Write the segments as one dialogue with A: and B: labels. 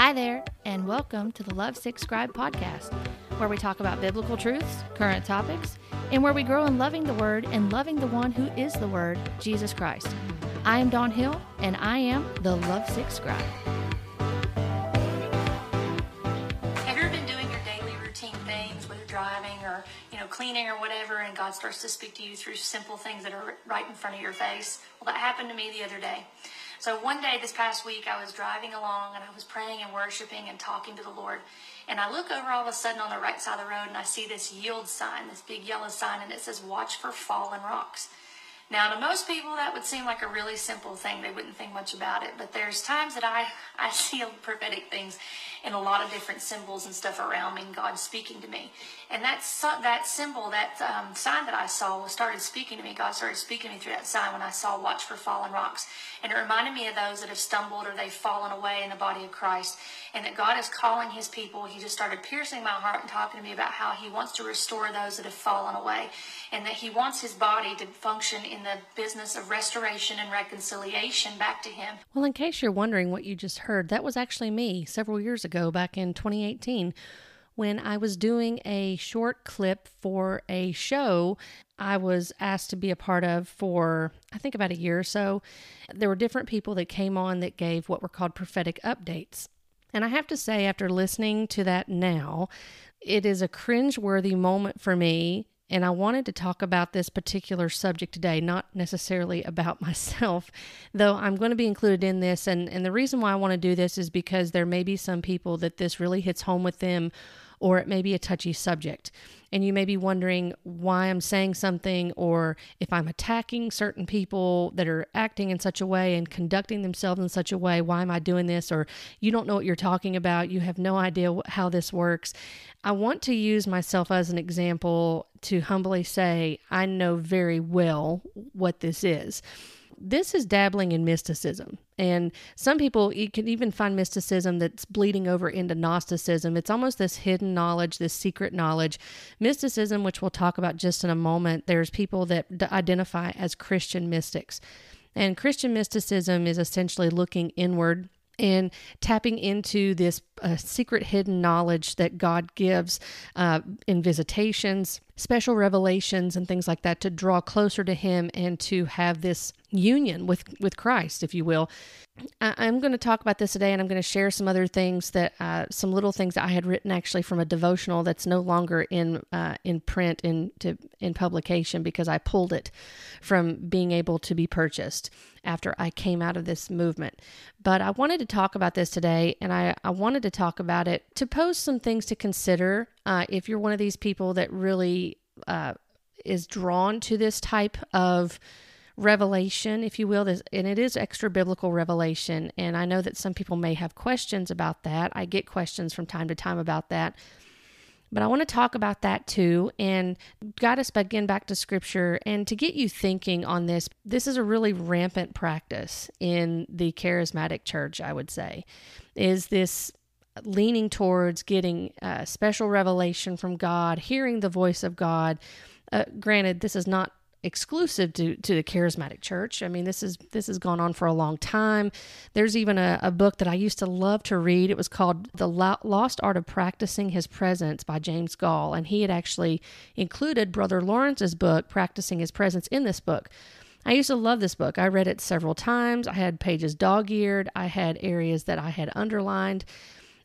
A: Hi there, and welcome to the Lovesick Scribe podcast, where we talk about biblical truths, current topics, and where we grow in loving the Word and loving the one who is the Word, Jesus Christ. I am Dawn Hill, and I am the Lovesick Scribe.
B: Have you ever been doing your daily routine things, whether driving or you know cleaning or whatever, and God starts to speak to you through simple things that are right in front of your face? Well, that happened to me the other day. So one day this past week, I was driving along and I was praying and worshiping and talking to the Lord. And I look over all of a sudden on the right side of the road and I see this yield sign, this big yellow sign, and it says, Watch for fallen rocks. Now, to most people, that would seem like a really simple thing. They wouldn't think much about it. But there's times that I, I see prophetic things in a lot of different symbols and stuff around me, and God speaking to me. And that, that symbol, that um, sign that I saw, started speaking to me. God started speaking to me through that sign when I saw Watch for Fallen Rocks. And it reminded me of those that have stumbled or they've fallen away in the body of Christ. And that God is calling his people. He just started piercing my heart and talking to me about how he wants to restore those that have fallen away. And that he wants his body to function in the business of restoration and reconciliation back to him.
A: Well, in case you're wondering what you just heard, that was actually me several years ago, back in 2018 when I was doing a short clip for a show I was asked to be a part of for, I think, about a year or so. There were different people that came on that gave what were called prophetic updates. And I have to say, after listening to that now, it is a cringe-worthy moment for me. And I wanted to talk about this particular subject today, not necessarily about myself, though I'm going to be included in this. And, and the reason why I want to do this is because there may be some people that this really hits home with them or it may be a touchy subject. And you may be wondering why I'm saying something or if I'm attacking certain people that are acting in such a way and conducting themselves in such a way. Why am I doing this? Or you don't know what you're talking about. You have no idea how this works. I want to use myself as an example to humbly say, I know very well what this is this is dabbling in mysticism. And some people, you can even find mysticism that's bleeding over into Gnosticism. It's almost this hidden knowledge, this secret knowledge. Mysticism, which we'll talk about just in a moment, there's people that identify as Christian mystics. And Christian mysticism is essentially looking inward and tapping into this uh, secret hidden knowledge that God gives uh, in visitations, special revelations, and things like that to draw closer to Him and to have this union with with Christ, if you will. I, am going to talk about this today, and I'm going to share some other things that uh, some little things that I had written actually from a devotional that's no longer in uh, in print in to, in publication because I pulled it from being able to be purchased after I came out of this movement. But I wanted to talk about this today, and I, I wanted to talk about it to pose some things to consider uh, if you're one of these people that really uh, is drawn to this type of revelation, if you will, this, and it is extra biblical revelation. And I know that some people may have questions about that. I get questions from time to time about that. But I want to talk about that too and guide us again back to scripture and to get you thinking on this. This is a really rampant practice in the charismatic church, I would say, is this leaning towards getting a special revelation from God, hearing the voice of God. Uh, granted, this is not exclusive to, to the charismatic church. I mean, this is this has gone on for a long time. There's even a, a book that I used to love to read. It was called The Lost Art of Practicing His Presence by James Goll and he had actually included Brother Lawrence's book, Practicing His Presence, in this book. I used to love this book. I read it several times. I had pages dog eared. I had areas that I had underlined.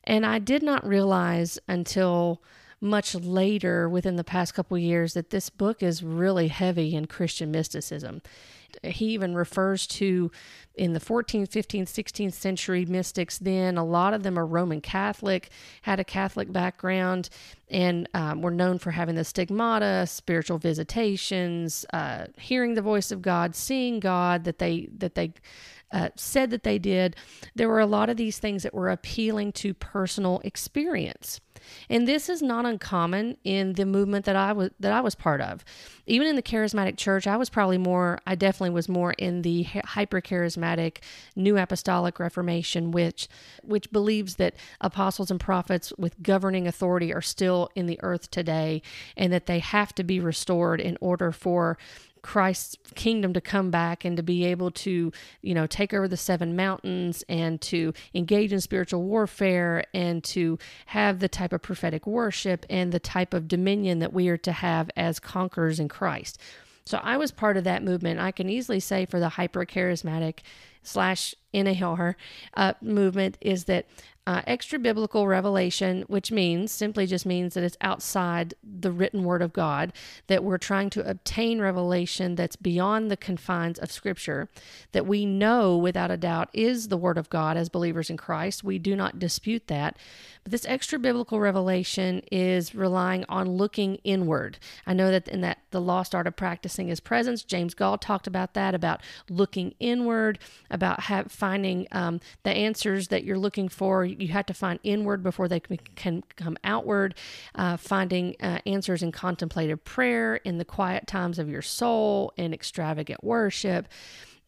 A: And I did not realize until much later within the past couple years that this book is really heavy in Christian mysticism. He even refers to in the 14th, 15th, 16th century mystics, then a lot of them are Roman Catholic, had a Catholic background, and um, were known for having the stigmata, spiritual visitations, uh, hearing the voice of God, seeing God that they that they uh, said that they did. There were a lot of these things that were appealing to personal experience. And this is not uncommon in the movement that I was that I was part of. Even in the charismatic church, I was probably more I definitely was more in the hyper charismatic new apostolic reformation which which believes that apostles and prophets with governing authority are still in the earth today and that they have to be restored in order for Christ's kingdom to come back and to be able to, you know, take over the seven mountains and to engage in spiritual warfare and to have the type of prophetic worship and the type of dominion that we are to have as conquerors in Christ. So I was part of that movement. I can easily say for the hyper charismatic slash NAR uh, movement is that uh, extra biblical revelation, which means simply just means that it's outside the written word of God, that we're trying to obtain revelation that's beyond the confines of Scripture, that we know without a doubt is the word of God as believers in Christ. We do not dispute that. But this extra biblical revelation is relying on looking inward. I know that in that the lost art of practicing his presence, James Goll talked about that, about looking inward, about have, finding um, the answers that you're looking for you have to find inward before they can come outward. Uh, finding uh, answers in contemplative prayer, in the quiet times of your soul, in extravagant worship.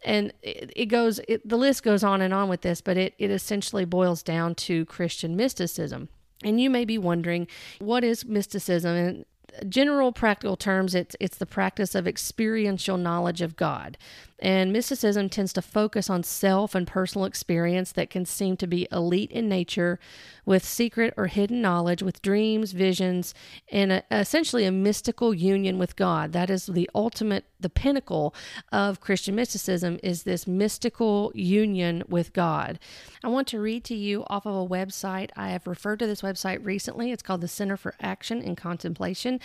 A: And it, it goes, it, the list goes on and on with this, but it, it essentially boils down to Christian mysticism. And you may be wondering, what is mysticism? And general practical terms, it's it's the practice of experiential knowledge of God. And mysticism tends to focus on self and personal experience that can seem to be elite in nature, with secret or hidden knowledge, with dreams, visions, and a, essentially a mystical union with God. That is the ultimate, the pinnacle of Christian mysticism is this mystical union with God. I want to read to you off of a website. I have referred to this website recently. It's called the Center for Action and Contemplation.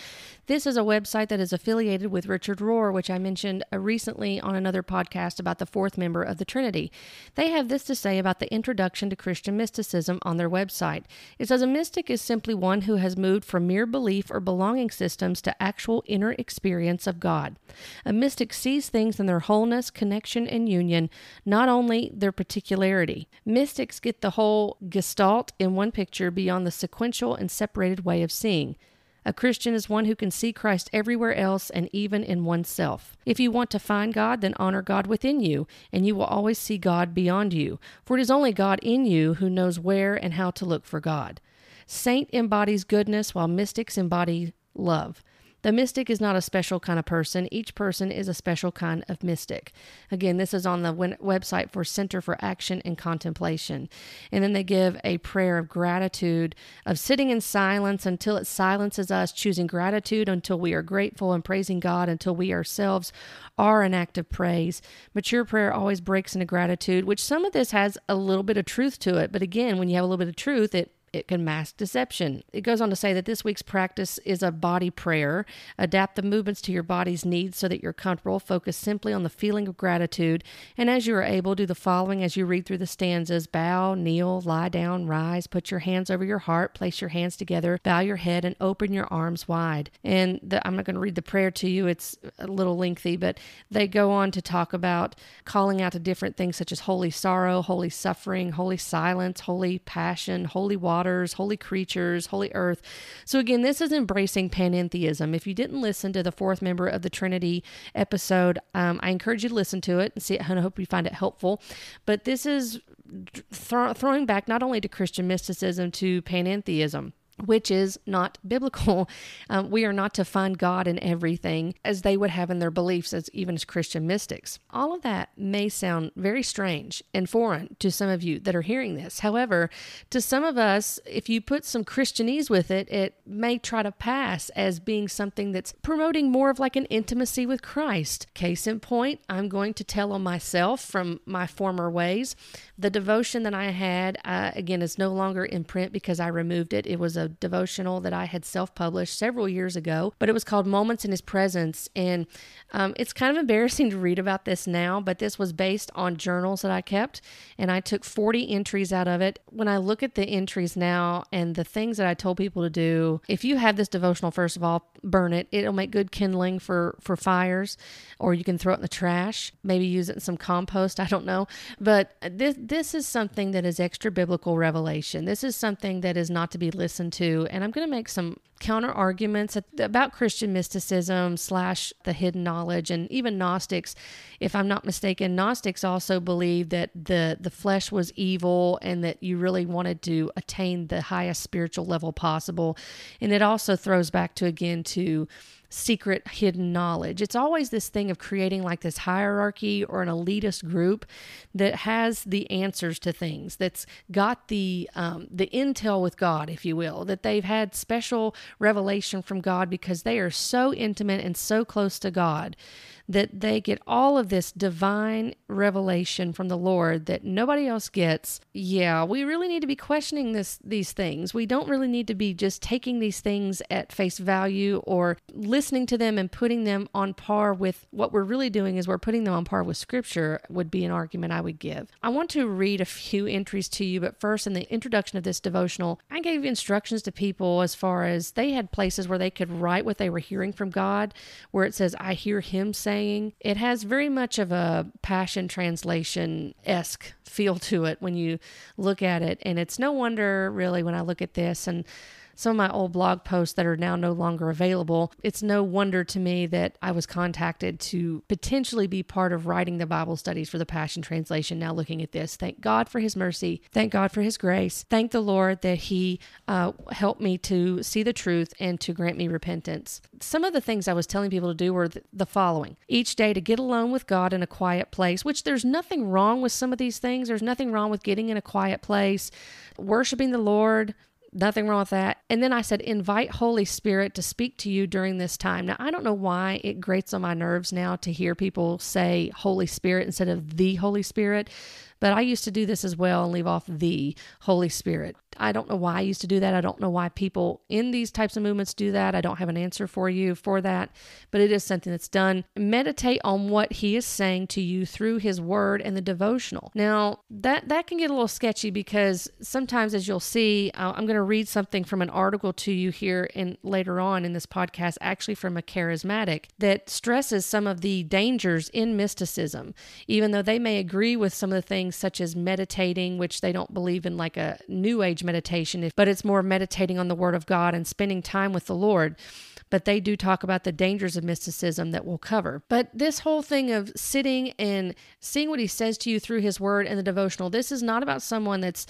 A: This is a website that is affiliated with Richard Rohr, which I mentioned uh, recently on another podcast about the fourth member of the Trinity. They have this to say about the introduction to Christian mysticism on their website. It says a mystic is simply one who has moved from mere belief or belonging systems to actual inner experience of God. A mystic sees things in their wholeness, connection, and union, not only their particularity. Mystics get the whole gestalt in one picture beyond the sequential and separated way of seeing. A Christian is one who can see Christ everywhere else and even in oneself. If you want to find God, then honor God within you, and you will always see God beyond you, for it is only God in you who knows where and how to look for God. Saint embodies goodness, while mystics embody love. The mystic is not a special kind of person. Each person is a special kind of mystic. Again, this is on the website for Center for Action and Contemplation. And then they give a prayer of gratitude, of sitting in silence until it silences us, choosing gratitude until we are grateful, and praising God until we ourselves are an act of praise. Mature prayer always breaks into gratitude, which some of this has a little bit of truth to it. But again, when you have a little bit of truth, it it can mask deception. It goes on to say that this week's practice is a body prayer. Adapt the movements to your body's needs so that you're comfortable. Focus simply on the feeling of gratitude. And as you are able, do the following as you read through the stanzas bow, kneel, lie down, rise, put your hands over your heart, place your hands together, bow your head, and open your arms wide. And the, I'm not going to read the prayer to you, it's a little lengthy, but they go on to talk about calling out to different things such as holy sorrow, holy suffering, holy silence, holy passion, holy water waters, holy creatures, holy earth. So, again, this is embracing panentheism. If you didn't listen to the fourth member of the Trinity episode, um, I encourage you to listen to it and see it, and I hope you find it helpful. But this is th- throwing back not only to Christian mysticism, to panentheism which is not biblical. Um, we are not to find God in everything as they would have in their beliefs, as even as Christian mystics. All of that may sound very strange and foreign to some of you that are hearing this. However, to some of us, if you put some Christianese with it, it may try to pass as being something that's promoting more of like an intimacy with Christ. Case in point, I'm going to tell on myself from my former ways. The devotion that I had, uh, again, is no longer in print because I removed it. It was a devotional that I had self published several years ago, but it was called Moments in His Presence. And um, it's kind of embarrassing to read about this now, but this was based on journals that I kept, and I took 40 entries out of it. When I look at the entries now and the things that I told people to do, if you have this devotional, first of all, burn it. It'll make good kindling for, for fires, or you can throw it in the trash, maybe use it in some compost. I don't know. But this, this is something that is extra biblical revelation. This is something that is not to be listened And I'm going to make some counter arguments about Christian mysticism slash the hidden knowledge and even Gnostics. If I'm not mistaken, Gnostics also believed that the, the flesh was evil and that you really wanted to attain the highest spiritual level possible. And it also throws back to again to secret hidden knowledge. It's always this thing of creating like this hierarchy or an elitist group that has the answers to things, that's got the um, the intel with God, if you will, that they've had special revelation from God because they are so intimate and so close to God that they get all of this divine revelation from the Lord that nobody else gets. Yeah, we really need to be questioning this these things. We don't really need to be just taking these things at face value or listening to them and putting them on par with what we're really doing is we're putting them on par with scripture would be an argument I would give. I want to read a few entries to you, but first in the introduction of this devotional, I gave instructions to people as far as they had places where they could write what they were hearing from God, where it says I hear him say saying. It has very much of a Passion Translation esque feel to it when you look at it. And it's no wonder, really, when I look at this and some of my old blog posts that are now no longer available, it's no wonder to me that I was contacted to potentially be part of writing the Bible studies for the Passion Translation. Now, looking at this, thank God for His mercy. Thank God for His grace. Thank the Lord that He uh, helped me to see the truth and to grant me repentance. Some of the things I was telling people to do were the following each day to get alone with God in a quiet place, which there's nothing wrong with some of these things. There's nothing wrong with getting in a quiet place, worshiping the Lord Nothing wrong with that. And then I said, invite Holy Spirit to speak to you during this time. Now, I don't know why it grates on my nerves now to hear people say Holy Spirit instead of the Holy Spirit, but I used to do this as well and leave off the Holy Spirit. I don't know why I used to do that. I don't know why people in these types of movements do that. I don't have an answer for you for that, but it is something that's done. Meditate on what he is saying to you through his word and the devotional. Now, that that can get a little sketchy because sometimes as you'll see, I'm going to read something from an article to you here and later on in this podcast actually from a charismatic that stresses some of the dangers in mysticism. Even though they may agree with some of the things things such as meditating, which they don't believe in like a new age meditation, but it's more meditating on the word of God and spending time with the Lord but they do talk about the dangers of mysticism that we'll cover. But this whole thing of sitting and seeing what he says to you through his word and the devotional, this is not about someone that's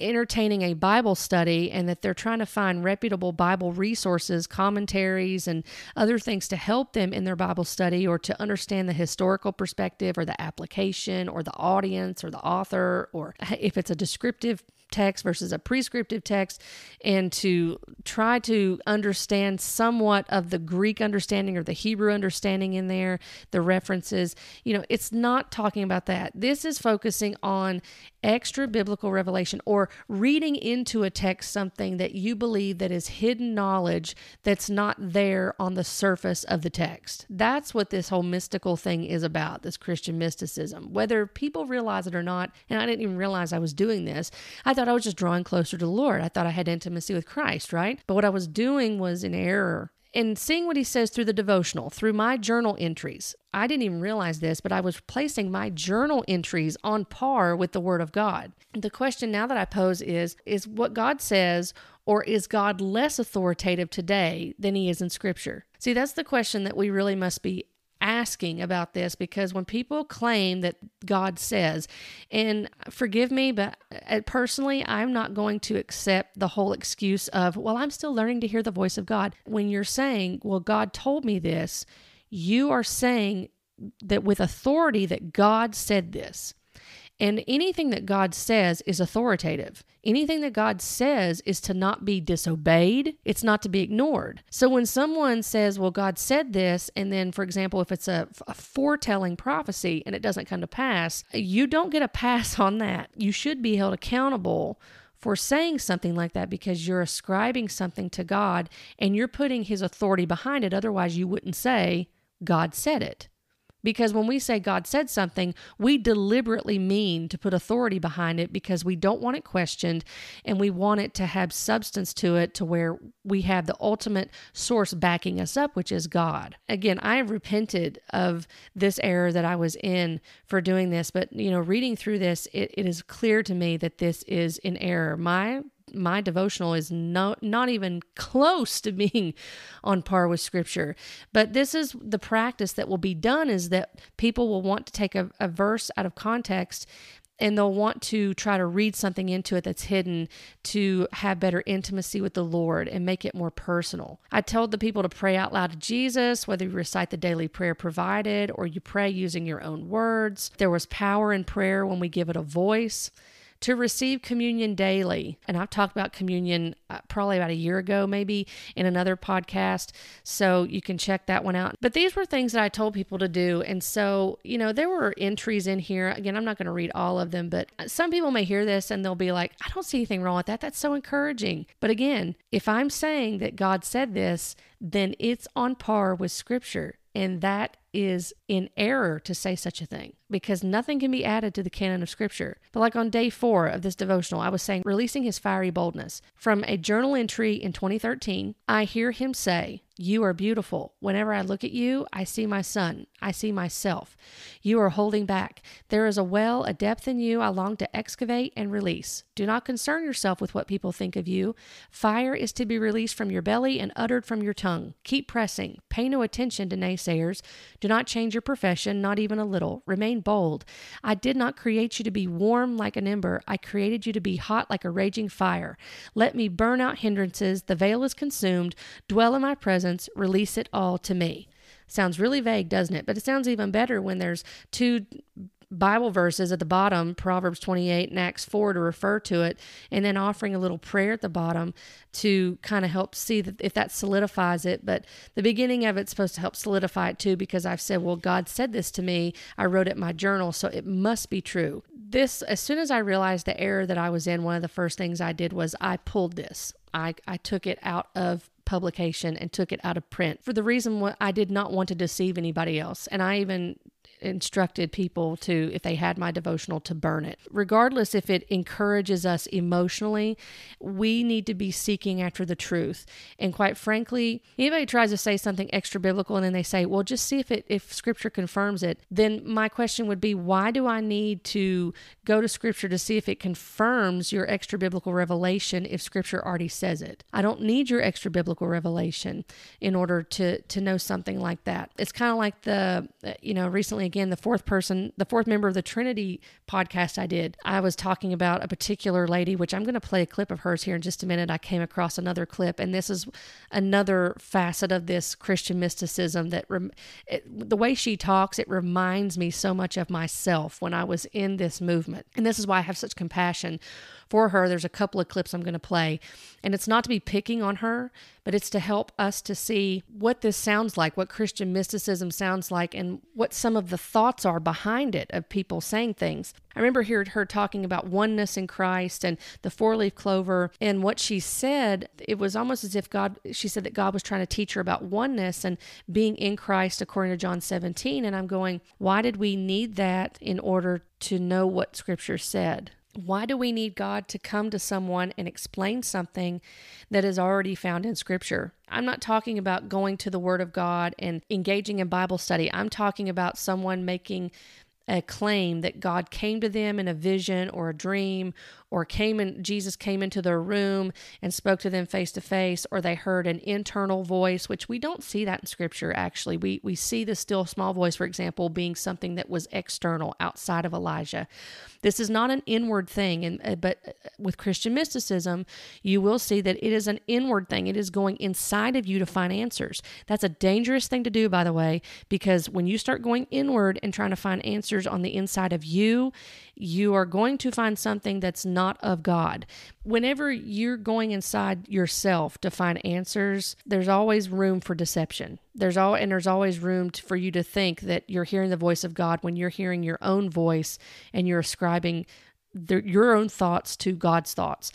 A: entertaining a Bible study and that they're trying to find reputable Bible resources, commentaries, and other things to help them in their Bible study or to understand the historical perspective or the application or the audience or the author, or if it's a descriptive text versus a prescriptive text and to try to understand somewhat of the Greek understanding or the Hebrew understanding in there, the references. You know, it's not talking about that. This is focusing on extra biblical revelation or reading into a text something that you believe that is hidden knowledge that's not there on the surface of the text. That's what this whole mystical thing is about, this Christian mysticism. Whether people realize it or not, and I didn't even realize I was doing this. I thought I was just drawing closer to the Lord. I thought I had intimacy with Christ, right? But what I was doing was in error. And seeing what he says through the devotional, through my journal entries, I didn't even realize this, but I was placing my journal entries on par with the Word of God. The question now that I pose is Is what God says, or is God less authoritative today than he is in Scripture? See, that's the question that we really must be asking about this because when people claim that God says, and forgive me, but uh, personally, I'm not going to accept the whole excuse of, well, I'm still learning to hear the voice of God. When you're saying, well, God told me this, you are saying that with authority that God said this. And anything that God says is authoritative. Anything that God says is to not be disobeyed, it's not to be ignored. So when someone says, Well, God said this, and then, for example, if it's a, a foretelling prophecy and it doesn't come to pass, you don't get a pass on that. You should be held accountable for saying something like that because you're ascribing something to God and you're putting his authority behind it. Otherwise, you wouldn't say, God said it. Because when we say God said something, we deliberately mean to put authority behind it because we don't want it questioned and we want it to have substance to it to where we have the ultimate source backing us up, which is God. Again, I have repented of this error that I was in for doing this, but you know, reading through this, it, it is clear to me that this is an error. My my devotional is no, not even close to being on par with scripture but this is the practice that will be done is that people will want to take a, a verse out of context and they'll want to try to read something into it that's hidden to have better intimacy with the Lord and make it more personal. I told the people to pray out loud to Jesus, whether you recite the daily prayer provided or you pray using your own words. There was power in prayer when we give it a voice to receive communion daily. And I've talked about communion uh, probably about a year ago, maybe in another podcast. So you can check that one out. But these were things that I told people to do. And so, you know, there were entries in here. Again, I'm not going to read all of them, but some people may hear this and they'll be like, I don't see anything wrong with that. That's so encouraging. But again, if I'm saying that God said this, then it's on par with scripture. And that is in error to say such a thing because nothing can be added to the canon of Scripture. But like on day four of this devotional, I was saying, releasing his fiery boldness. From a journal entry in 2013, I hear him say, You are beautiful. Whenever I look at you, I see my son. I see myself. You are holding back. There is a well, a depth in you I long to excavate and release. Do not concern yourself with what people think of you. Fire is to be released from your belly and uttered from your tongue. Keep pressing. Pay no attention to naysayers. Do not change your profession, not even a little. Remain bold. I did not create you to be warm like an ember. I created you to be hot like a raging fire. Let me burn out hindrances. The veil is consumed. Dwell in my presence. Release it all to me. Sounds really vague, doesn't it? But it sounds even better when there's two Bible verses at the bottom, Proverbs 28 and Acts 4 to refer to it, and then offering a little prayer at the bottom to kind of help see that if that solidifies it. But the beginning of it's supposed to help solidify it too, because I've said, well, God said this to me. I wrote it in my journal, so it must be true. This, as soon as I realized the error that I was in, one of the first things I did was I pulled this. I, I took it out of publication and took it out of print for the reason I did not want to deceive anybody else. And I even instructed people to, if they had my devotional, to burn it. Regardless if it encourages us emotionally, we need to be seeking after the truth. And quite frankly, anybody tries to say something extra biblical and then they say, well, just see if it if scripture confirms it, then my question would be, why do I need to go to scripture to see if it confirms your extra biblical revelation if scripture already says it? I don't need your extra biblical revelation in order to to know something like that. It's kind of like the uh, you know, recently again, the fourth person, the fourth member of the Trinity podcast I did, I was talking about a particular lady, which I'm going to play a clip of hers here in just a minute. I came across another clip, and this is another facet of this Christian mysticism that rem- it, the way she talks, it reminds me so much of myself when I was in this movement. And this is why I have such compassion for her. There's a couple of clips I'm going to play. And it's not to be picking on her, but it's to help us to see what this sounds like, what Christian mysticism sounds like, and what some of the thoughts are behind it of people saying things. I remember hearing her talking about oneness in Christ and the four leaf clover. And what she said, it was almost as if God, she said that God was trying to teach her about oneness and being in Christ according to John 17. And I'm going, why did we need that in order to know what scripture said? Why do we need God to come to someone and explain something that is already found in Scripture? I'm not talking about going to the Word of God and engaging in Bible study. I'm talking about someone making a claim that God came to them in a vision or a dream or came in Jesus came into their room and spoke to them face to face or they heard an internal voice which we don't see that in scripture actually. We we see the still small voice for example being something that was external outside of Elijah. This is not an inward thing and uh, but uh, with Christian mysticism you will see that it is an inward thing. It is going inside of you to find answers. That's a dangerous thing to do by the way because when you start going inward and trying to find answers on the inside of you you are going to find something that's not of God. Whenever you're going inside yourself to find answers, there's always room for deception. There's all and there's always room to, for you to think that you're hearing the voice of God when you're hearing your own voice and you're ascribing the, your own thoughts to God's thoughts.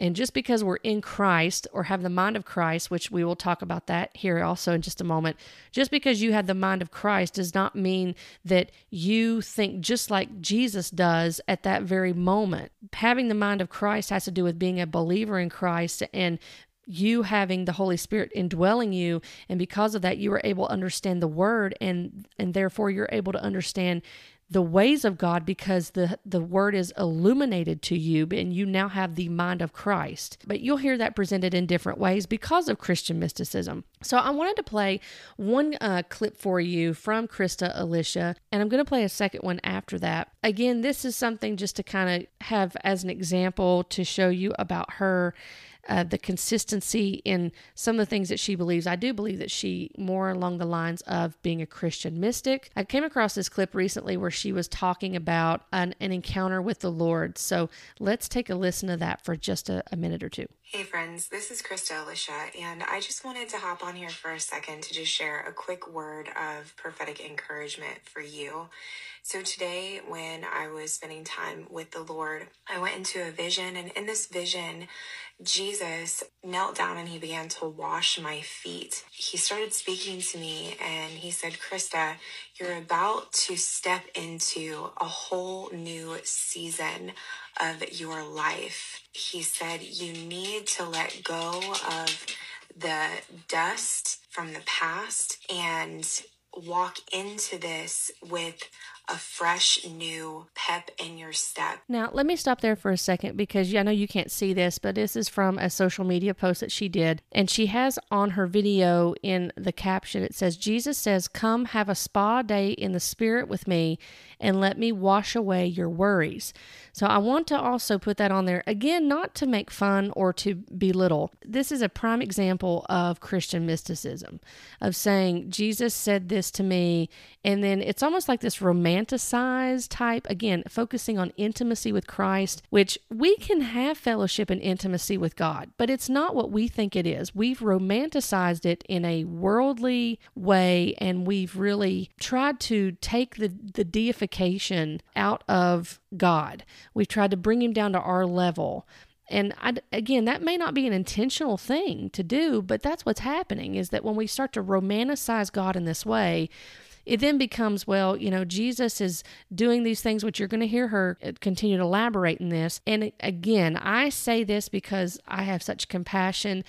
A: And just because we're in Christ or have the mind of Christ, which we will talk about that here also in just a moment, just because you have the mind of Christ does not mean that you think just like Jesus does at that very moment. Having the mind of Christ has to do with being a believer in Christ and you having the holy spirit indwelling you and because of that you are able to understand the word and and therefore you're able to understand the ways of God because the the word is illuminated to you and you now have the mind of Christ. But you'll hear that presented in different ways because of Christian mysticism. So I wanted to play one uh, clip for you from Krista Alicia, and I'm going to play a second one after that. Again, this is something just to kind of have as an example to show you about her uh, the consistency in some of the things that she believes. I do believe that she more along the lines of being a Christian mystic. I came across this clip recently where she was talking about an, an encounter with the Lord. So let's take a listen to that for just a, a minute or two.
C: Hey friends, this is Krista Alicia, and I just wanted to hop on here for a second to just share a quick word of prophetic encouragement for you. So today, when I was spending time with the Lord, I went into a vision, and in this vision, Jesus knelt down and he began to wash my feet. He started speaking to me and he said, Krista, you're about to step into a whole new season of your life. He said, You need to let go of the dust from the past and walk into this with a fresh new pep in your step.
A: Now, let me stop there for a second because I know you can't see this, but this is from a social media post that she did. And she has on her video in the caption, it says, Jesus says, Come have a spa day in the spirit with me and let me wash away your worries. So I want to also put that on there again, not to make fun or to belittle. This is a prime example of Christian mysticism, of saying, Jesus said this to me. And then it's almost like this romanticized type, again, focusing on intimacy with Christ, which we can have fellowship and intimacy with God, but it's not what we think it is. We've romanticized it in a worldly way, and we've really tried to take the, the deification out of God. We've tried to bring him down to our level. And I, again, that may not be an intentional thing to do, but that's what's happening is that when we start to romanticize God in this way, it then becomes, well, you know, Jesus is doing these things, which you're going to hear her uh, continue to elaborate in this. And again, I say this because I have such compassion.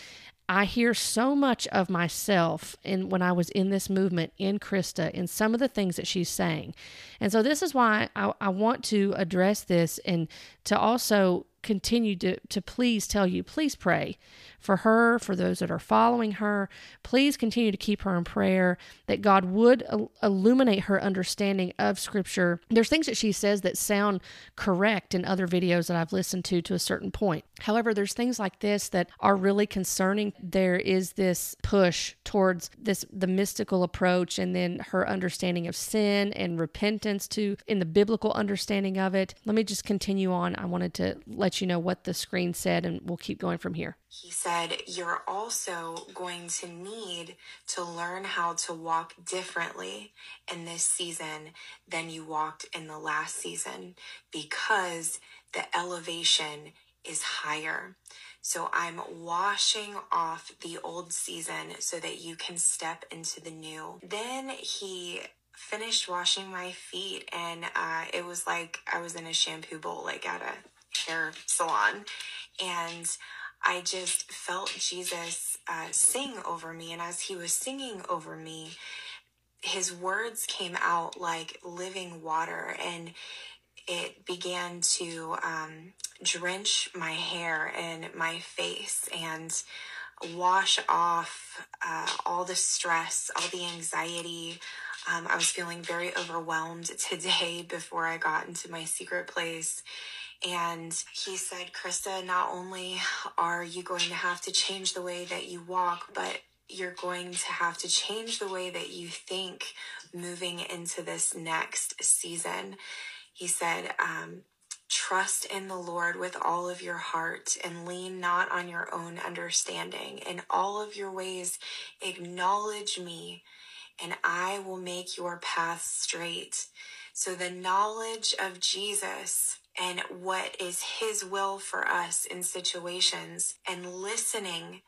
A: I hear so much of myself in when I was in this movement in Krista in some of the things that she's saying. And so this is why I, I want to address this and to also continue to, to please tell you, please pray for her, for those that are following her. Please continue to keep her in prayer that God would illuminate her understanding of Scripture. There's things that she says that sound correct in other videos that I've listened to to a certain point. However, there's things like this that are really concerning. There is this push towards this the mystical approach and then her understanding of sin and repentance to in the biblical understanding of it. Let me just continue on. I wanted to let you know what the screen said and we'll keep going from here.
C: He said, You're also going to need to learn how to walk differently in this season than you walked in the last season because the elevation is higher. So I'm washing off the old season so that you can step into the new. Then he finished washing my feet and uh, it was like I was in a shampoo bowl, like at a hair salon. And I just felt Jesus uh, sing over me. And as he was singing over me, his words came out like living water and it began to um, drench my hair and my face and wash off uh, all the stress, all the anxiety. Um, I was feeling very overwhelmed today before I got into my secret place. And he said, Krista, not only are you going to have to change the way that you walk, but you're going to have to change the way that you think moving into this next season. He said, um, Trust in the Lord with all of your heart and lean not on your own understanding. In all of your ways, acknowledge me, and I will make your path straight. So, the knowledge of Jesus and what is His will for us in situations and listening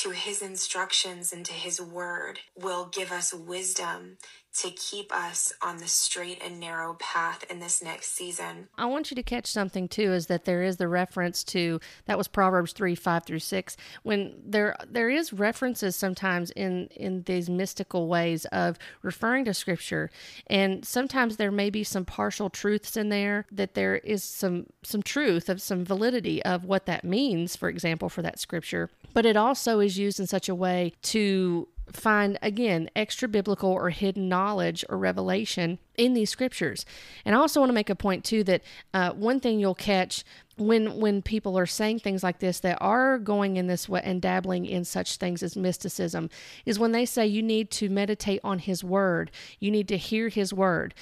C: to His instructions and to His word will give us wisdom to keep us on the straight and narrow path in this next season.
A: I want you to catch something too is that there is the reference to that was Proverbs 3 5 through 6 when there there is references sometimes in in these mystical ways of referring to scripture and sometimes there may be some partial truths in there that there is some some truth of some validity of what that means for example for that scripture but it also is used in such a way to find again extra biblical or hidden knowledge or revelation in these scriptures. And I also want to make a point too that uh, one thing you'll catch when when people are saying things like this that are going in this way and dabbling in such things as mysticism is when they say you need to meditate on his word you need to hear his word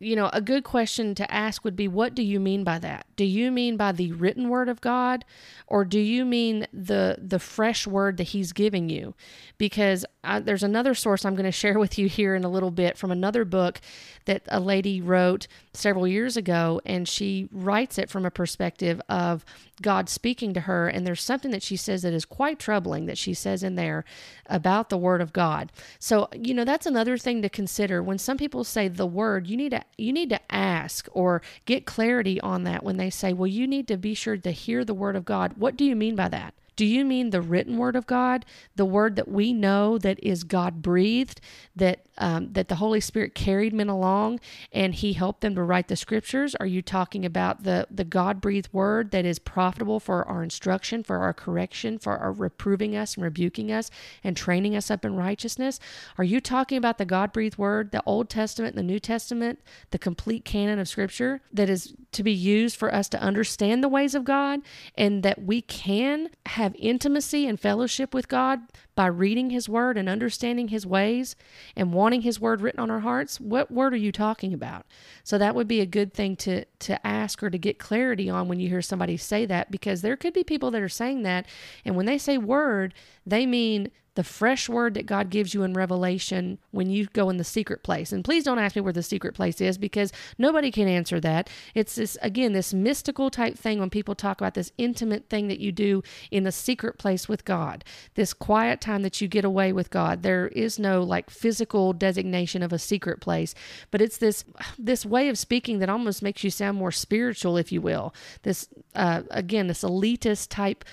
A: you know, a good question to ask would be what do you mean by that? Do you mean by the written word of God or do you mean the the fresh word that he's giving you? Because I, there's another source I'm going to share with you here in a little bit from another book that a lady wrote several years ago and she writes it from a perspective of God speaking to her. And there's something that she says that is quite troubling that she says in there about the Word of God. So, you know, that's another thing to consider. When some people say the Word, you need to you need to ask or get clarity on that when they say, well, you need to be sure to hear the Word of God. What do you mean by that? Do you mean the written word of God, the word that we know that is God breathed, that um, that the Holy Spirit carried men along and He helped them to write the scriptures? Are you talking about the the God breathed word that is profitable for our instruction, for our correction, for our reproving us and rebuking us and training us up in righteousness? Are you talking about the God breathed word, the Old Testament, the New Testament, the complete canon of Scripture that is to be used for us to understand the ways of God and that we can have have intimacy and fellowship with God by reading His Word and understanding His ways and wanting His Word written on our hearts, what word are you talking about? So that would be a good thing to to ask or to get clarity on when you hear somebody say that, because there could be people that are saying that, and when they say word, they mean the fresh word that God gives you in Revelation when you go in the secret place. And please don't ask me where the secret place is because nobody can answer that. It's this, again, this mystical type thing when people talk about this intimate thing that you do in the secret place with God, this quiet time that you get away with God. There is no like physical designation of a secret place, but it's this this way of speaking that almost makes you sound more spiritual, if you will. This uh, again, this elitist type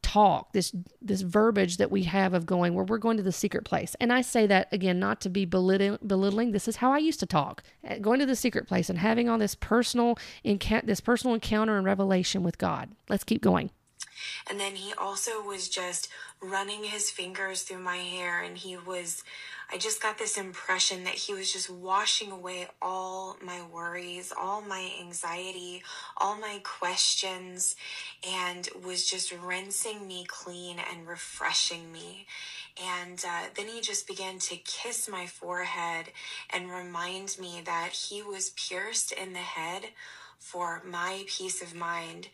A: talk this this verbiage that we have of going where we're going to the secret place and i say that again not to be belittling, belittling this is how i used to talk uh, going to the secret place and having all this personal this personal encounter and revelation with god let's keep going
C: and then he also was just running his fingers through my hair and he was I just got this impression that he was just washing away all my worries, all my anxiety, all my questions, and was just rinsing me clean and refreshing me. And uh, then he just began to kiss my forehead and remind me that he was pierced in the head for my peace of mind.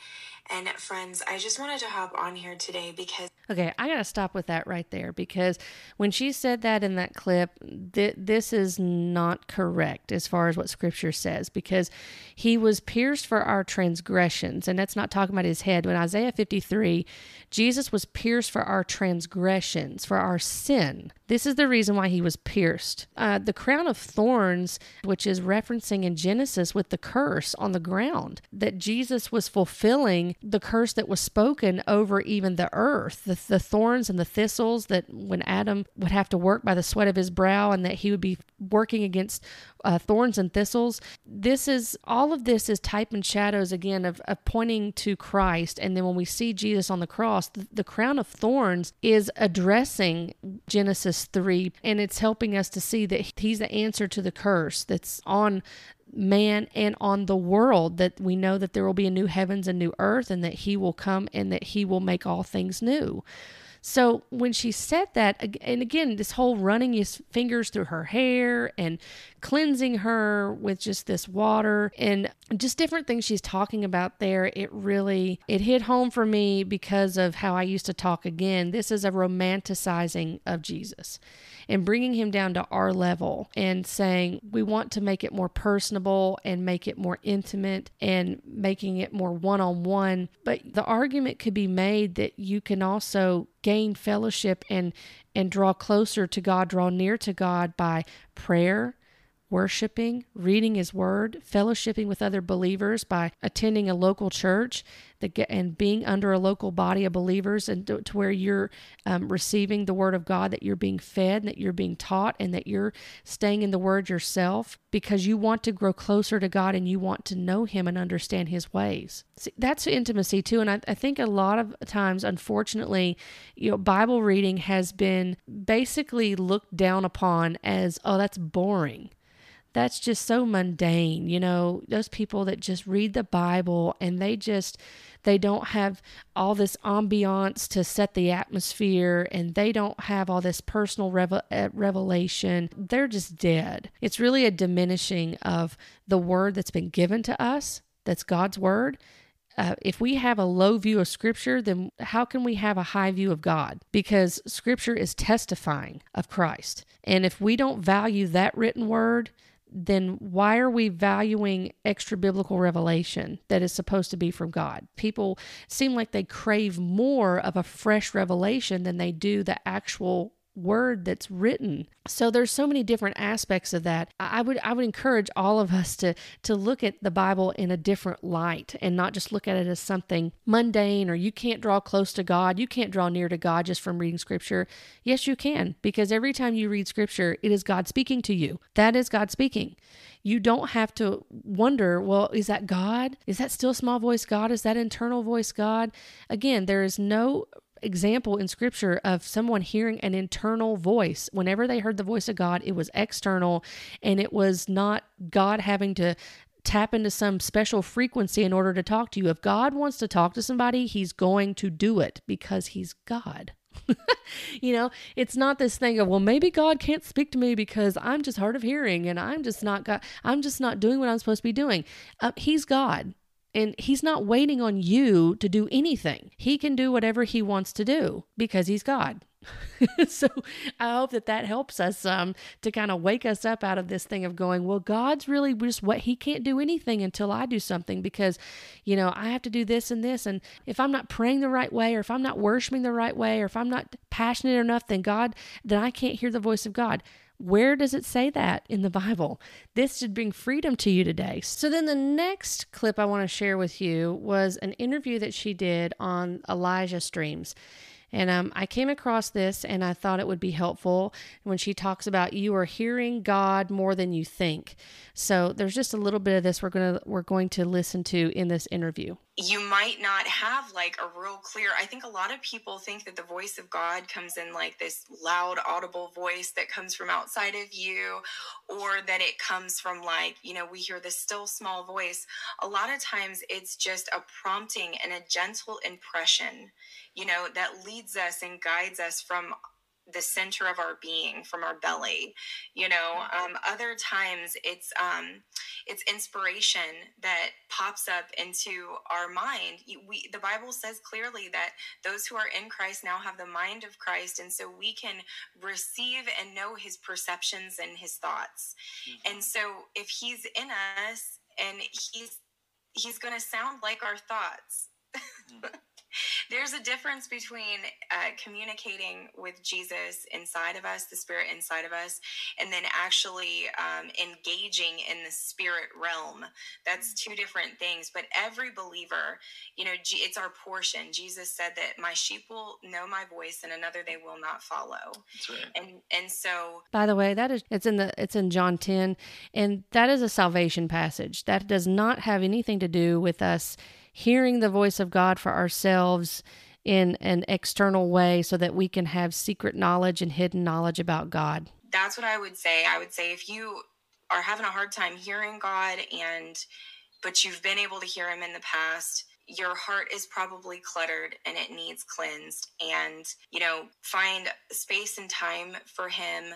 C: And friends, I just wanted to hop on here today because
A: Okay, I got to stop with that right there because when she said that in that clip, th- this is not correct as far as what scripture says because he was pierced for our transgressions. And that's not talking about his head. When Isaiah 53, Jesus was pierced for our transgressions, for our sin. This is the reason why he was pierced. Uh, the crown of thorns, which is referencing in Genesis with the curse on the ground, that Jesus was fulfilling the curse that was spoken over even the earth, the, the thorns and the thistles that when Adam would have to work by the sweat of his brow and that he would be working against uh, thorns and thistles. This is all of this is type and shadows again of, of pointing to Christ. And then when we see Jesus on the cross, the, the crown of thorns is addressing Genesis 3 and it's helping us to see that he's the answer to the curse that's on man and on the world that we know that there will be a new heavens and new earth and that he will come and that he will make all things new. So when she said that, and again, this whole running his fingers through her hair and cleansing her with just this water and just different things she's talking about there, it really it hit home for me because of how I used to talk again. This is a romanticizing of Jesus and bringing him down to our level and saying we want to make it more personable and make it more intimate and making it more one-on-one. But the argument could be made that you can also gain fellowship and and draw closer to God, draw near to God by prayer, worshiping, reading His Word, fellowshipping with other believers by attending a local church and being under a local body of believers and to, where you're um, receiving the Word of God, that you're being fed, that you're being taught, and that you're staying in the Word yourself because you want to grow closer to God and you want to know Him and understand His ways. See, that's intimacy too. And I, I think a lot of times, unfortunately, you know, Bible reading has been basically looked down upon as, oh, that's boring that's just so mundane. You know, those people that just read the Bible and they just they don't have all this ambiance to set the atmosphere and they don't have all this personal revel- uh, revelation. They're just dead. It's really a diminishing of the word that's been given to us, that's God's word. Uh, if we have a low view of Scripture, then how can we have a high view of God? Because Scripture is testifying of Christ. And if we don't value that written word, then why are we valuing extra biblical revelation that is supposed to be from God? People seem like they crave more of a fresh revelation than they do the actual word that's written. So there's so many different aspects of that. I would I would encourage all of us to to look at the Bible in a different light and not just look at it as something mundane or you can't draw close to God, you can't draw near to God just from reading scripture. Yes, you can because every time you read scripture, it is God speaking to you. That is God speaking. You don't have to wonder, well, is that God? Is that still small voice God? Is that internal voice God? Again, there is no example in scripture of someone hearing an internal voice. Whenever they heard the voice of God, it was external and it was not God having to tap into some special frequency in order to talk to you. If God wants to talk to somebody, he's going to do it because he's God. you know, it's not this thing of, well, maybe God can't speak to me because I'm just hard of hearing and I'm just not God. I'm just not doing what I'm supposed to be doing. Uh, he's God. And he's not waiting on you to do anything. He can do whatever he wants to do because he's God. so I hope that that helps us um, to kind of wake us up out of this thing of going, well, God's really just what he can't do anything until I do something because, you know, I have to do this and this. And if I'm not praying the right way, or if I'm not worshiping the right way, or if I'm not passionate enough, then God, then I can't hear the voice of God. Where does it say that in the Bible? This should bring freedom to you today. So, then the next clip I want to share with you was an interview that she did on Elijah Streams. And um, I came across this and I thought it would be helpful when she talks about you are hearing God more than you think. So there's just a little bit of this we're gonna we're going to listen to in this interview.
C: You might not have like a real clear. I think a lot of people think that the voice of God comes in like this loud, audible voice that comes from outside of you, or that it comes from like you know we hear this still small voice. A lot of times it's just a prompting and a gentle impression you know, that leads us and guides us from the center of our being from our belly you know um, other times it's um, it's inspiration that pops up into our mind we the bible says clearly that those who are in christ now have the mind of christ and so we can receive and know his perceptions and his thoughts mm-hmm. and so if he's in us and he's he's going to sound like our thoughts mm-hmm. There's a difference between uh, communicating with Jesus inside of us, the Spirit inside of us, and then actually um, engaging in the spirit realm. That's two different things. But every believer, you know, it's our portion. Jesus said that my sheep will know my voice, and another they will not follow. That's right. And and so,
A: by the way, that is it's in the it's in John ten, and that is a salvation passage. That does not have anything to do with us hearing the voice of God for ourselves in an external way so that we can have secret knowledge and hidden knowledge about God.
C: That's what I would say. I would say if you are having a hard time hearing God and but you've been able to hear him in the past, your heart is probably cluttered and it needs cleansed and you know, find space and time for him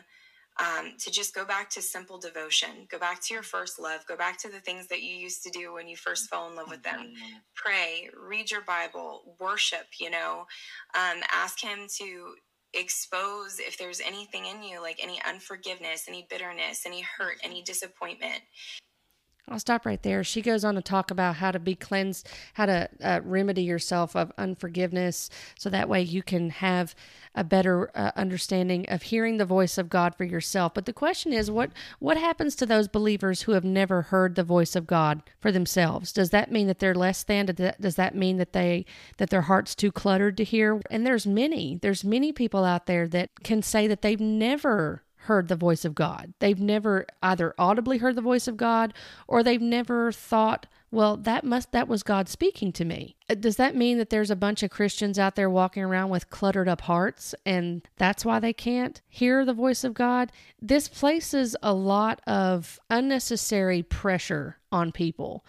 C: um, to just go back to simple devotion, go back to your first love, go back to the things that you used to do when you first fell in love with them. Mm-hmm. Pray, read your Bible, worship, you know, um, ask Him to expose if there's anything in you, like any unforgiveness, any bitterness, any hurt, any mm-hmm. disappointment.
A: I'll stop right there. She goes on to talk about how to be cleansed, how to uh, remedy yourself of unforgiveness, so that way you can have a better uh, understanding of hearing the voice of God for yourself. But the question is, what what happens to those believers who have never heard the voice of God for themselves? Does that mean that they're less than? Does that mean that they that their heart's too cluttered to hear? And there's many, there's many people out there that can say that they've never heard the voice of God. They've never either audibly heard the voice of God or they've never thought, well, that must that was God speaking to me. Uh, does that mean that there's a bunch of Christians out there walking around with cluttered up hearts and that's why they can't hear the voice of God? This places a lot of unnecessary pressure on people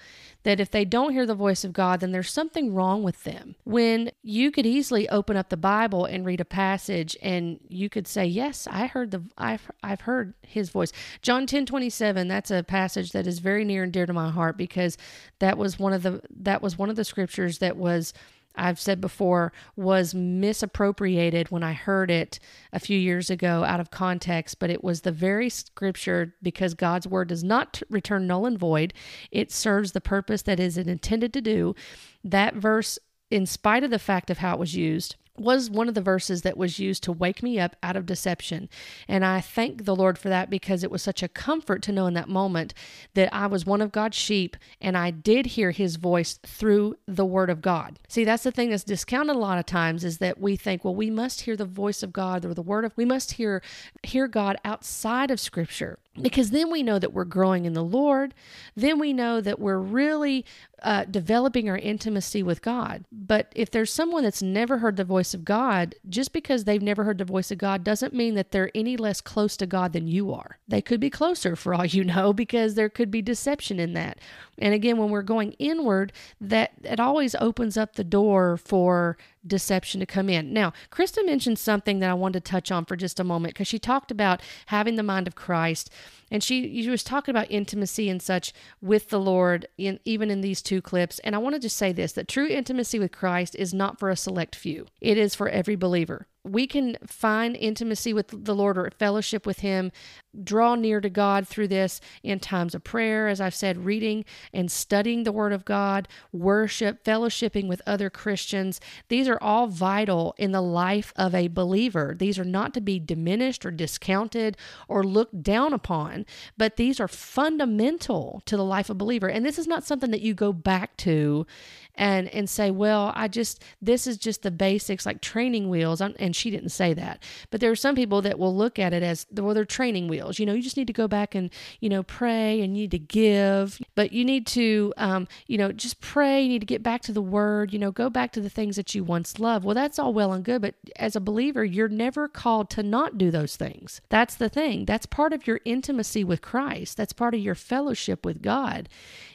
A: that if they don't hear the voice of God, then there's something wrong with them. When you could easily open up the Bible and read a passage and you could say, Yes, I heard the I've I've heard his voice. John 10 27, that's a passage that is very near and dear to my heart because that was one of the that was one of the scriptures that was I've said before, was misappropriated when I heard it a few years ago out of context, but it was the very scripture because God's word does not return null and void. It serves the purpose that is it intended to do. That verse, in spite of the fact of how it was used, was one of the verses that was used to wake me up out of deception. And I thank the Lord for that because it was such a comfort to know in that moment that I was one of God's sheep and I did hear his voice through the word of God. See, that's the thing that's discounted a lot of times is that we think, well, we must hear the voice of God or the word of we must hear hear God outside of scripture because then we know that we're growing in the Lord. Then we know that we're really uh, developing our intimacy with God. But if there's someone that's never heard the voice of God, just because they've never heard the voice of God doesn't mean that they're any less close to God than you are. They could be closer for all you know because there could be deception in that. And again, when we're going inward, that it always opens up the door for deception to come in. Now, Krista mentioned something that I wanted to touch on for just a moment because she talked about having the mind of Christ and she, she was talking about intimacy and such with the Lord in even in these two clips. And I want to just say this that true intimacy with Christ is not for a select few. It is for every believer we can find intimacy with the Lord or fellowship with Him, draw near to God through this in times of prayer, as I've said, reading and studying the Word of God, worship, fellowshipping with other Christians. These are all vital in the life of a believer. These are not to be diminished or discounted or looked down upon, but these are fundamental to the life of a believer. And this is not something that you go back to and and say, well, I just this is just the basics like training wheels. And she didn't say that, but there are some people that will look at it as well, they're training wheels. You know, you just need to go back and you know pray and you need to give, but you need to um, you know just pray. You need to get back to the Word. You know, go back to the things that you once loved. Well, that's all well and good, but as a believer, you're never called to not do those things. That's the thing. That's part of your intimacy with Christ. That's part of your fellowship with God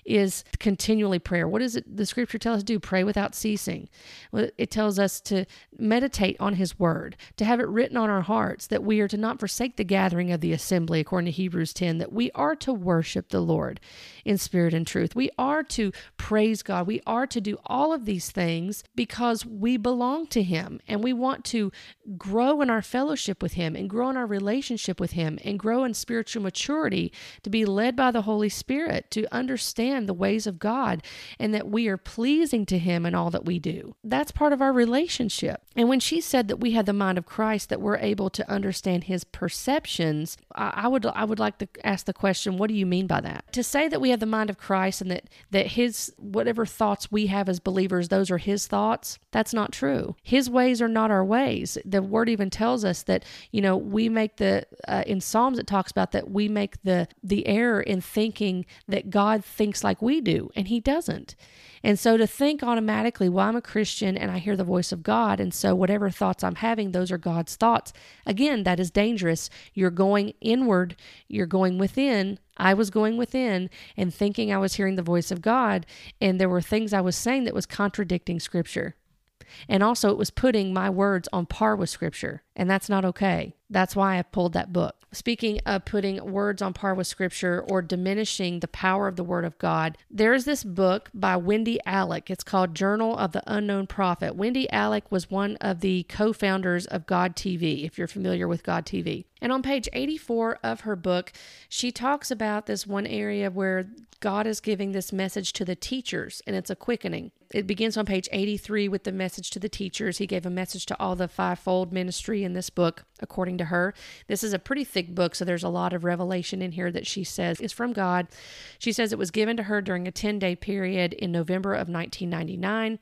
A: is continually prayer. What does it the scripture us to do? Pray without ceasing. It tells us to meditate on his word, to have it written on our hearts, that we are to not forsake the gathering of the assembly, according to Hebrews 10, that we are to worship the Lord in spirit and truth. We are to praise God. We are to do all of these things because we belong to him and we want to grow in our fellowship with him and grow in our relationship with him and grow in spiritual maturity to be led by the Holy Spirit to understand the ways of God and that we are pleasing to Him in all that we do. That's part of our relationship. And when she said that we had the mind of Christ, that we're able to understand His perceptions, I, would I would like to ask the question, what do you mean by that? To say that we have the mind of Christ and that that His whatever thoughts we have as believers, those are His thoughts. That's not true. His ways are not our ways. The Word even tells us that you know we make the uh, in Psalms it talks about that we make the the error in thinking that God thinks like we do, and he doesn't. And so to think automatically, well, I'm a Christian and I hear the voice of God, and so whatever thoughts I'm having, those are God's thoughts. Again, that is dangerous. You're going inward, you're going within. I was going within and thinking I was hearing the voice of God, and there were things I was saying that was contradicting Scripture. And also, it was putting my words on par with Scripture, and that's not okay. That's why I pulled that book. Speaking of putting words on par with scripture or diminishing the power of the word of God, there is this book by Wendy Alec. It's called Journal of the Unknown Prophet. Wendy Alec was one of the co founders of God TV, if you're familiar with God TV. And on page 84 of her book, she talks about this one area where God is giving this message to the teachers, and it's a quickening. It begins on page 83 with the message to the teachers. He gave a message to all the fivefold ministry in this book, according to her. This is a pretty thick book, so there's a lot of revelation in here that she says is from God. She says it was given to her during a 10 day period in November of 1999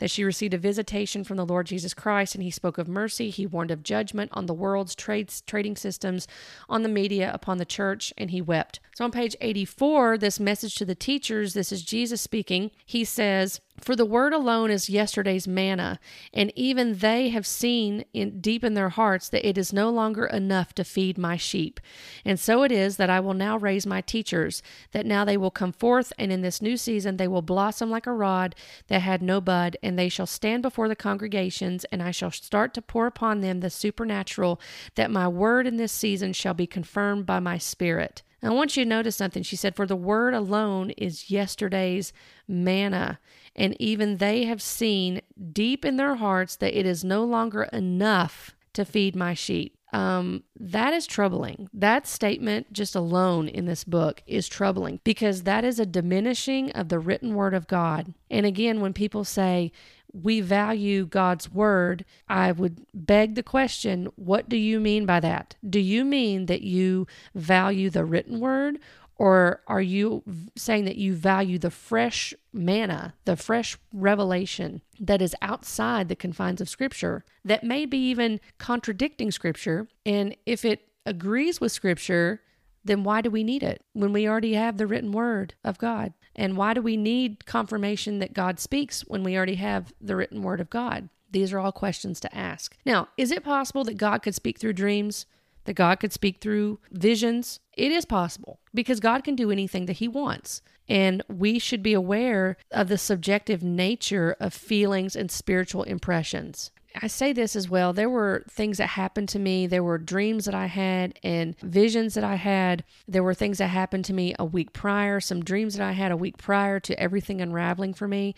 A: that she received a visitation from the Lord Jesus Christ, and he spoke of mercy. He warned of judgment on the world's trades, trading systems, on the media, upon the church, and he wept. So on page 84, this message to the teachers, this is Jesus speaking. He says, for the word alone is yesterday's manna, and even they have seen in, deep in their hearts that it is no longer enough to feed my sheep. And so it is that I will now raise my teachers, that now they will come forth, and in this new season they will blossom like a rod that had no bud, and they shall stand before the congregations, and I shall start to pour upon them the supernatural, that my word in this season shall be confirmed by my spirit. I want you to notice something. She said, For the word alone is yesterday's manna and even they have seen deep in their hearts that it is no longer enough to feed my sheep. Um, that is troubling. That statement, just alone in this book, is troubling because that is a diminishing of the written word of God. And again, when people say, we value God's word, I would beg the question what do you mean by that? Do you mean that you value the written word, or are you saying that you value the fresh manna, the fresh revelation that is outside the confines of Scripture, that may be even contradicting Scripture? And if it agrees with Scripture, then why do we need it when we already have the written word of God? And why do we need confirmation that God speaks when we already have the written word of God? These are all questions to ask. Now, is it possible that God could speak through dreams? that God could speak through visions. It is possible because God can do anything that He wants. And we should be aware of the subjective nature of feelings and spiritual impressions. I say this as well. There were things that happened to me. There were dreams that I had and visions that I had. There were things that happened to me a week prior, some dreams that I had a week prior to everything unraveling for me.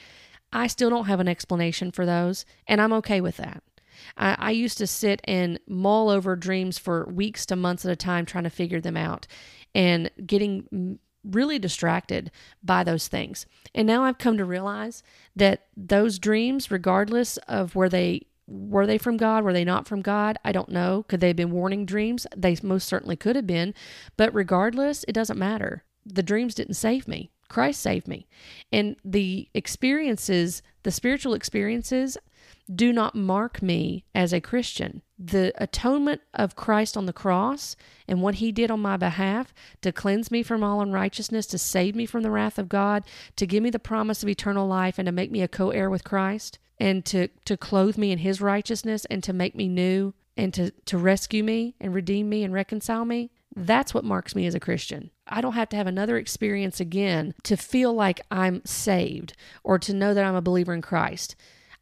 A: I still don't have an explanation for those, and I'm okay with that. I, I used to sit and mull over dreams for weeks to months at a time trying to figure them out and getting really distracted by those things. And now I've come to realize that those dreams, regardless of where they were they from God? Were they not from God? I don't know. Could they have been warning dreams? They most certainly could have been. But regardless, it doesn't matter. The dreams didn't save me. Christ saved me. And the experiences, the spiritual experiences, do not mark me as a Christian. The atonement of Christ on the cross and what he did on my behalf to cleanse me from all unrighteousness, to save me from the wrath of God, to give me the promise of eternal life, and to make me a co heir with Christ, and to, to clothe me in his righteousness, and to make me new, and to, to rescue me, and redeem me, and reconcile me. That's what marks me as a Christian. I don't have to have another experience again to feel like I'm saved or to know that I'm a believer in Christ.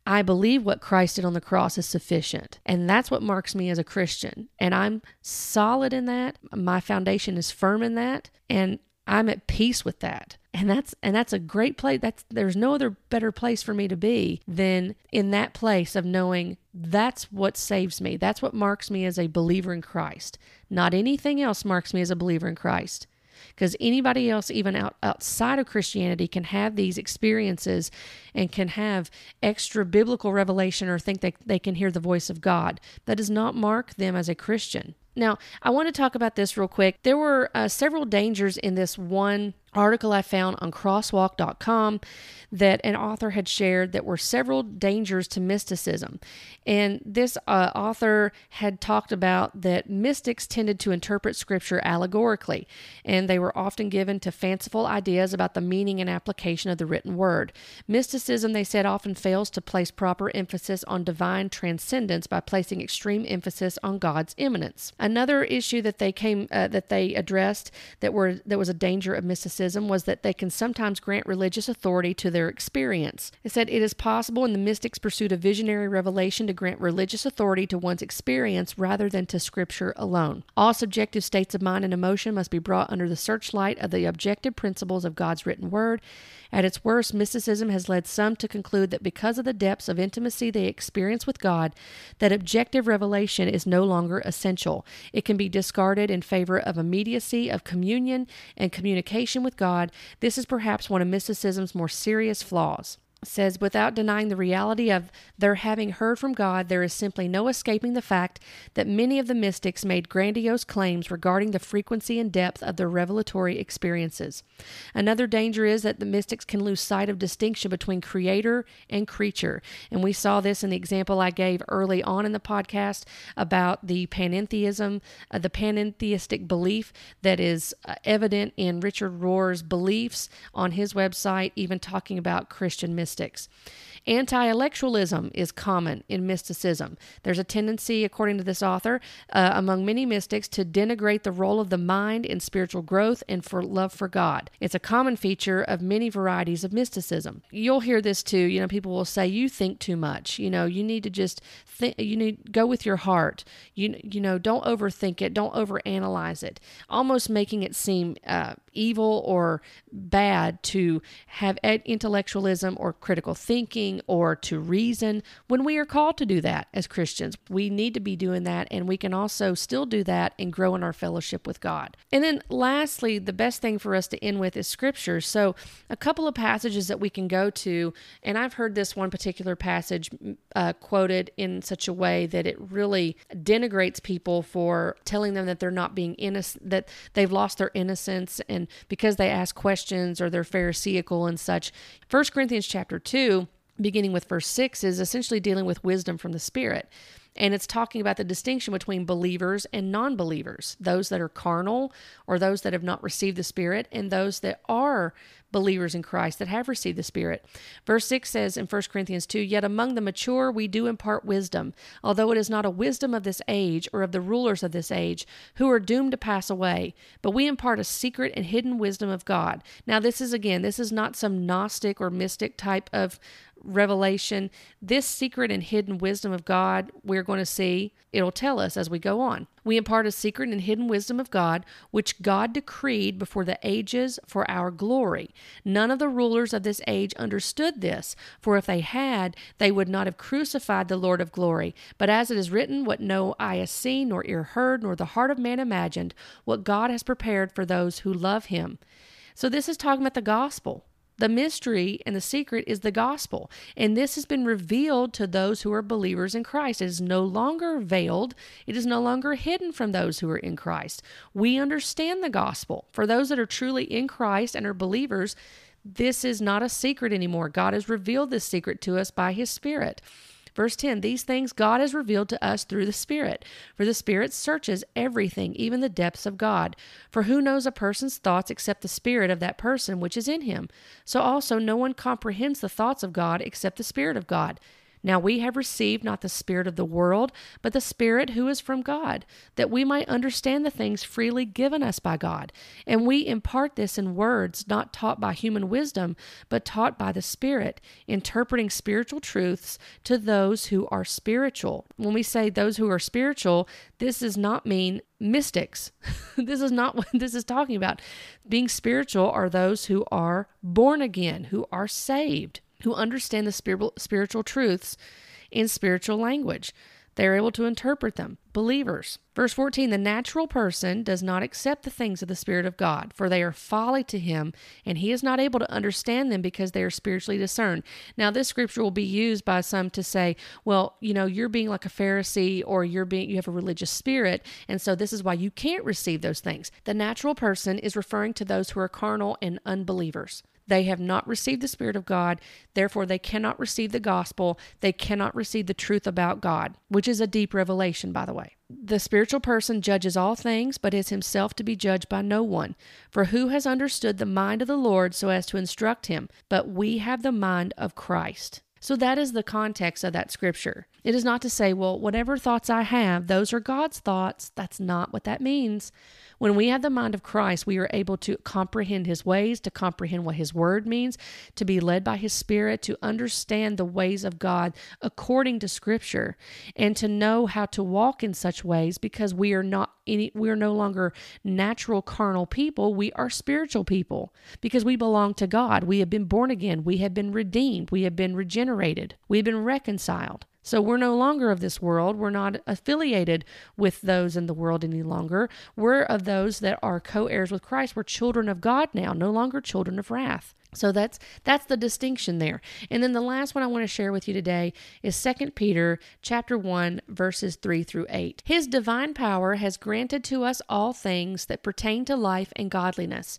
A: I believe what Christ did on the cross is sufficient. And that's what marks me as a Christian. And I'm solid in that. My foundation is firm in that. And I'm at peace with that. And that's and that's a great place. That's there's no other better place for me to be than in that place of knowing that's what saves me. That's what marks me as a believer in Christ. Not anything else marks me as a believer in Christ because anybody else, even out, outside of Christianity, can have these experiences and can have extra biblical revelation or think that they can hear the voice of God. That does not mark them as a Christian. Now, I want to talk about this real quick. There were uh, several dangers in this one article I found on crosswalk.com that an author had shared that were several dangers to mysticism. And this uh, author had talked about that mystics tended to interpret scripture allegorically, and they were often given to fanciful ideas about the meaning and application of the written word. Mysticism, they said, often fails to place proper emphasis on divine transcendence by placing extreme emphasis on God's immanence. Another issue that they came uh, that they addressed that were that was a danger of mysticism was that they can sometimes grant religious authority to their experience. It said it is possible in the mystic's pursuit of visionary revelation to grant religious authority to one's experience rather than to scripture alone. All subjective states of mind and emotion must be brought under the searchlight of the objective principles of God's written word. At its worst, mysticism has led some to conclude that because of the depths of intimacy they experience with God, that objective revelation is no longer essential. It can be discarded in favor of immediacy of communion and communication with God. This is perhaps one of mysticism's more serious flaws says, without denying the reality of their having heard from God, there is simply no escaping the fact that many of the mystics made grandiose claims regarding the frequency and depth of their revelatory experiences. Another danger is that the mystics can lose sight of distinction between creator and creature. And we saw this in the example I gave early on in the podcast about the panentheism, uh, the panentheistic belief that is uh, evident in Richard Rohr's beliefs on his website, even talking about Christian mystics mystics. Anti intellectualism is common in mysticism. There's a tendency, according to this author, uh, among many mystics to denigrate the role of the mind in spiritual growth and for love for God. It's a common feature of many varieties of mysticism. You'll hear this too. You know, people will say, You think too much. You know, you need to just think, you need go with your heart. You, you know, don't overthink it, don't overanalyze it, almost making it seem uh, evil or bad to have intellectualism or critical thinking or to reason when we are called to do that as Christians. We need to be doing that, and we can also still do that and grow in our fellowship with God. And then, lastly, the best thing for us to end with is Scripture. So, a couple of passages that we can go to, and I've heard this one particular passage uh, quoted in such a way that it really denigrates people for telling them that they're not being innocent, that they've lost their innocence, and because they ask questions or they're Pharisaical and such. 1 Corinthians chapter 2 beginning with verse 6 is essentially dealing with wisdom from the spirit and it's talking about the distinction between believers and non believers, those that are carnal or those that have not received the Spirit, and those that are believers in Christ that have received the Spirit. Verse 6 says in 1 Corinthians 2 Yet among the mature we do impart wisdom, although it is not a wisdom of this age or of the rulers of this age, who are doomed to pass away, but we impart a secret and hidden wisdom of God. Now, this is again, this is not some Gnostic or mystic type of revelation, this secret and hidden wisdom of God, we're going to see, it'll tell us as we go on. We impart a secret and hidden wisdom of God, which God decreed before the ages for our glory. None of the rulers of this age understood this, for if they had, they would not have crucified the Lord of glory. But as it is written, what no eye has seen, nor ear heard, nor the heart of man imagined, what God has prepared for those who love him. So, this is talking about the gospel. The mystery and the secret is the gospel. And this has been revealed to those who are believers in Christ. It is no longer veiled, it is no longer hidden from those who are in Christ. We understand the gospel. For those that are truly in Christ and are believers, this is not a secret anymore. God has revealed this secret to us by his Spirit. Verse 10 These things God has revealed to us through the Spirit. For the Spirit searches everything, even the depths of God. For who knows a person's thoughts except the Spirit of that person which is in him? So also no one comprehends the thoughts of God except the Spirit of God. Now we have received not the Spirit of the world, but the Spirit who is from God, that we might understand the things freely given us by God. And we impart this in words not taught by human wisdom, but taught by the Spirit, interpreting spiritual truths to those who are spiritual. When we say those who are spiritual, this does not mean mystics. this is not what this is talking about. Being spiritual are those who are born again, who are saved who understand the spiritual truths in spiritual language. They are able to interpret them. Believers. Verse 14 The natural person does not accept the things of the Spirit of God, for they are folly to him, and he is not able to understand them because they are spiritually discerned. Now, this scripture will be used by some to say, well, you know, you're being like a Pharisee or you're being, you have a religious spirit, and so this is why you can't receive those things. The natural person is referring to those who are carnal and unbelievers. They have not received the Spirit of God. Therefore, they cannot receive the gospel. They cannot receive the truth about God, which is a deep revelation, by the way. The spiritual person judges all things, but is himself to be judged by no one. For who has understood the mind of the Lord so as to instruct him? But we have the mind of Christ. So that is the context of that scripture. It is not to say, well, whatever thoughts I have, those are God's thoughts. That's not what that means. When we have the mind of Christ, we are able to comprehend his ways, to comprehend what his word means, to be led by his spirit, to understand the ways of God according to scripture, and to know how to walk in such ways because we are not any we are no longer natural carnal people, we are spiritual people because we belong to God. We have been born again, we have been redeemed, we have been regenerated, we've been reconciled. So we're no longer of this world. We're not affiliated with those in the world any longer. We're of those that are co-heirs with Christ. We're children of God now, no longer children of wrath. So that's that's the distinction there. And then the last one I want to share with you today is 2 Peter chapter 1 verses 3 through 8. His divine power has granted to us all things that pertain to life and godliness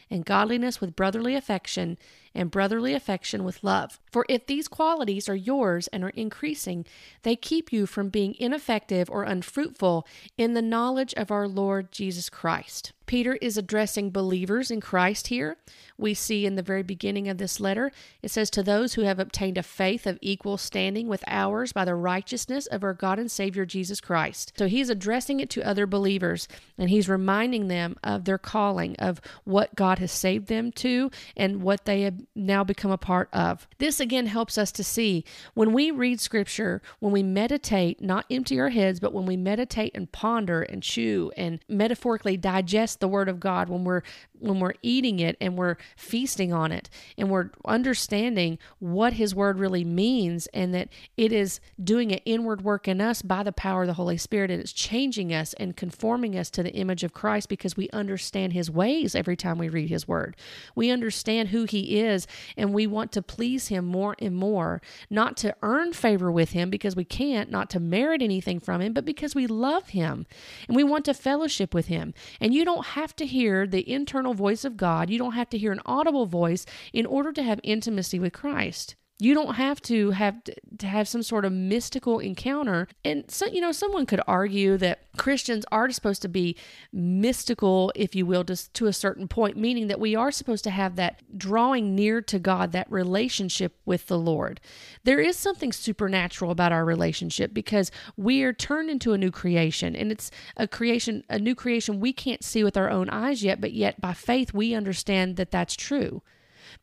A: and godliness with brotherly affection, and brotherly affection with love. For if these qualities are yours and are increasing, they keep you from being ineffective or unfruitful in the knowledge of our Lord Jesus Christ. Peter is addressing believers in Christ here. We see in the very beginning of this letter, it says, To those who have obtained a faith of equal standing with ours by the righteousness of our God and Savior Jesus Christ. So he's addressing it to other believers and he's reminding them of their calling, of what God has saved them to, and what they have now become a part of. This again helps us to see when we read scripture, when we meditate, not empty our heads, but when we meditate and ponder and chew and metaphorically digest the word of God when we're when we're eating it and we're feasting on it and we're understanding what his word really means and that it is doing an inward work in us by the power of the Holy Spirit and it's changing us and conforming us to the image of Christ because we understand his ways every time we read his word. We understand who he is and we want to please him more and more, not to earn favor with him because we can't, not to merit anything from him, but because we love him and we want to fellowship with him. And you don't have to hear the internal voice of God. You don't have to hear an audible voice in order to have intimacy with Christ. You don't have to have to have some sort of mystical encounter. And so, you know, someone could argue that Christians are supposed to be mystical, if you will, just to a certain point, meaning that we are supposed to have that drawing near to God, that relationship with the Lord. There is something supernatural about our relationship because we are turned into a new creation, and it's a creation, a new creation we can't see with our own eyes yet, but yet by faith we understand that that's true.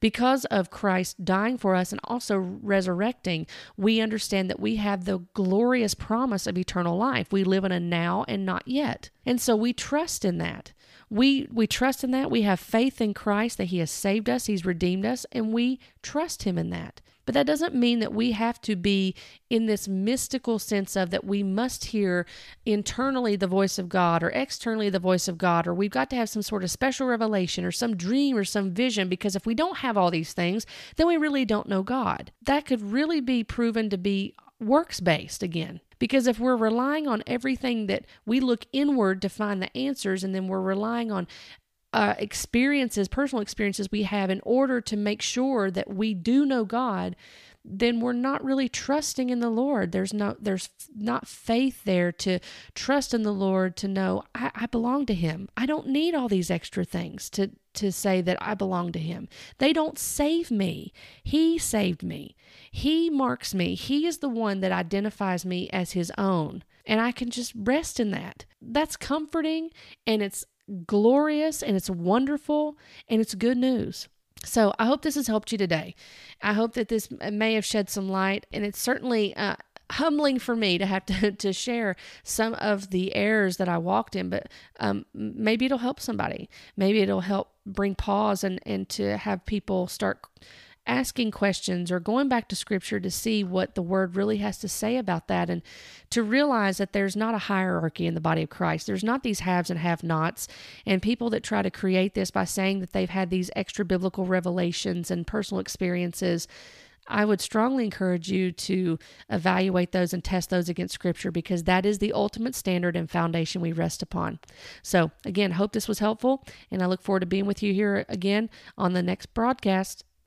A: Because of Christ dying for us and also resurrecting, we understand that we have the glorious promise of eternal life. We live in a now and not yet. And so we trust in that. We we trust in that. We have faith in Christ that he has saved us, he's redeemed us, and we trust him in that. But that doesn't mean that we have to be in this mystical sense of that we must hear internally the voice of God or externally the voice of God, or we've got to have some sort of special revelation or some dream or some vision, because if we don't have all these things, then we really don't know God. That could really be proven to be works based again. Because if we're relying on everything that we look inward to find the answers, and then we're relying on uh, experiences, personal experiences we have in order to make sure that we do know God, then we're not really trusting in the Lord. There's no there's not faith there to trust in the Lord to know I, I belong to Him. I don't need all these extra things to to say that I belong to Him. They don't save me. He saved me. He marks me. He is the one that identifies me as His own. And I can just rest in that. That's comforting and it's glorious and it's wonderful and it's good news. So I hope this has helped you today. I hope that this may have shed some light, and it's certainly uh, humbling for me to have to, to share some of the errors that I walked in, but um, maybe it'll help somebody. Maybe it'll help bring pause and, and to have people start asking questions or going back to scripture to see what the word really has to say about that and to realize that there's not a hierarchy in the body of Christ. There's not these haves and have nots and people that try to create this by saying that they've had these extra biblical revelations and personal experiences
D: I would strongly encourage you to evaluate those and test those against Scripture because that is the ultimate standard and foundation we rest upon. So, again, hope this was helpful, and I look forward to being with you here again on the next broadcast.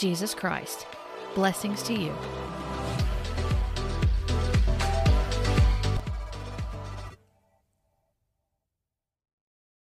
A: Jesus Christ. Blessings to you.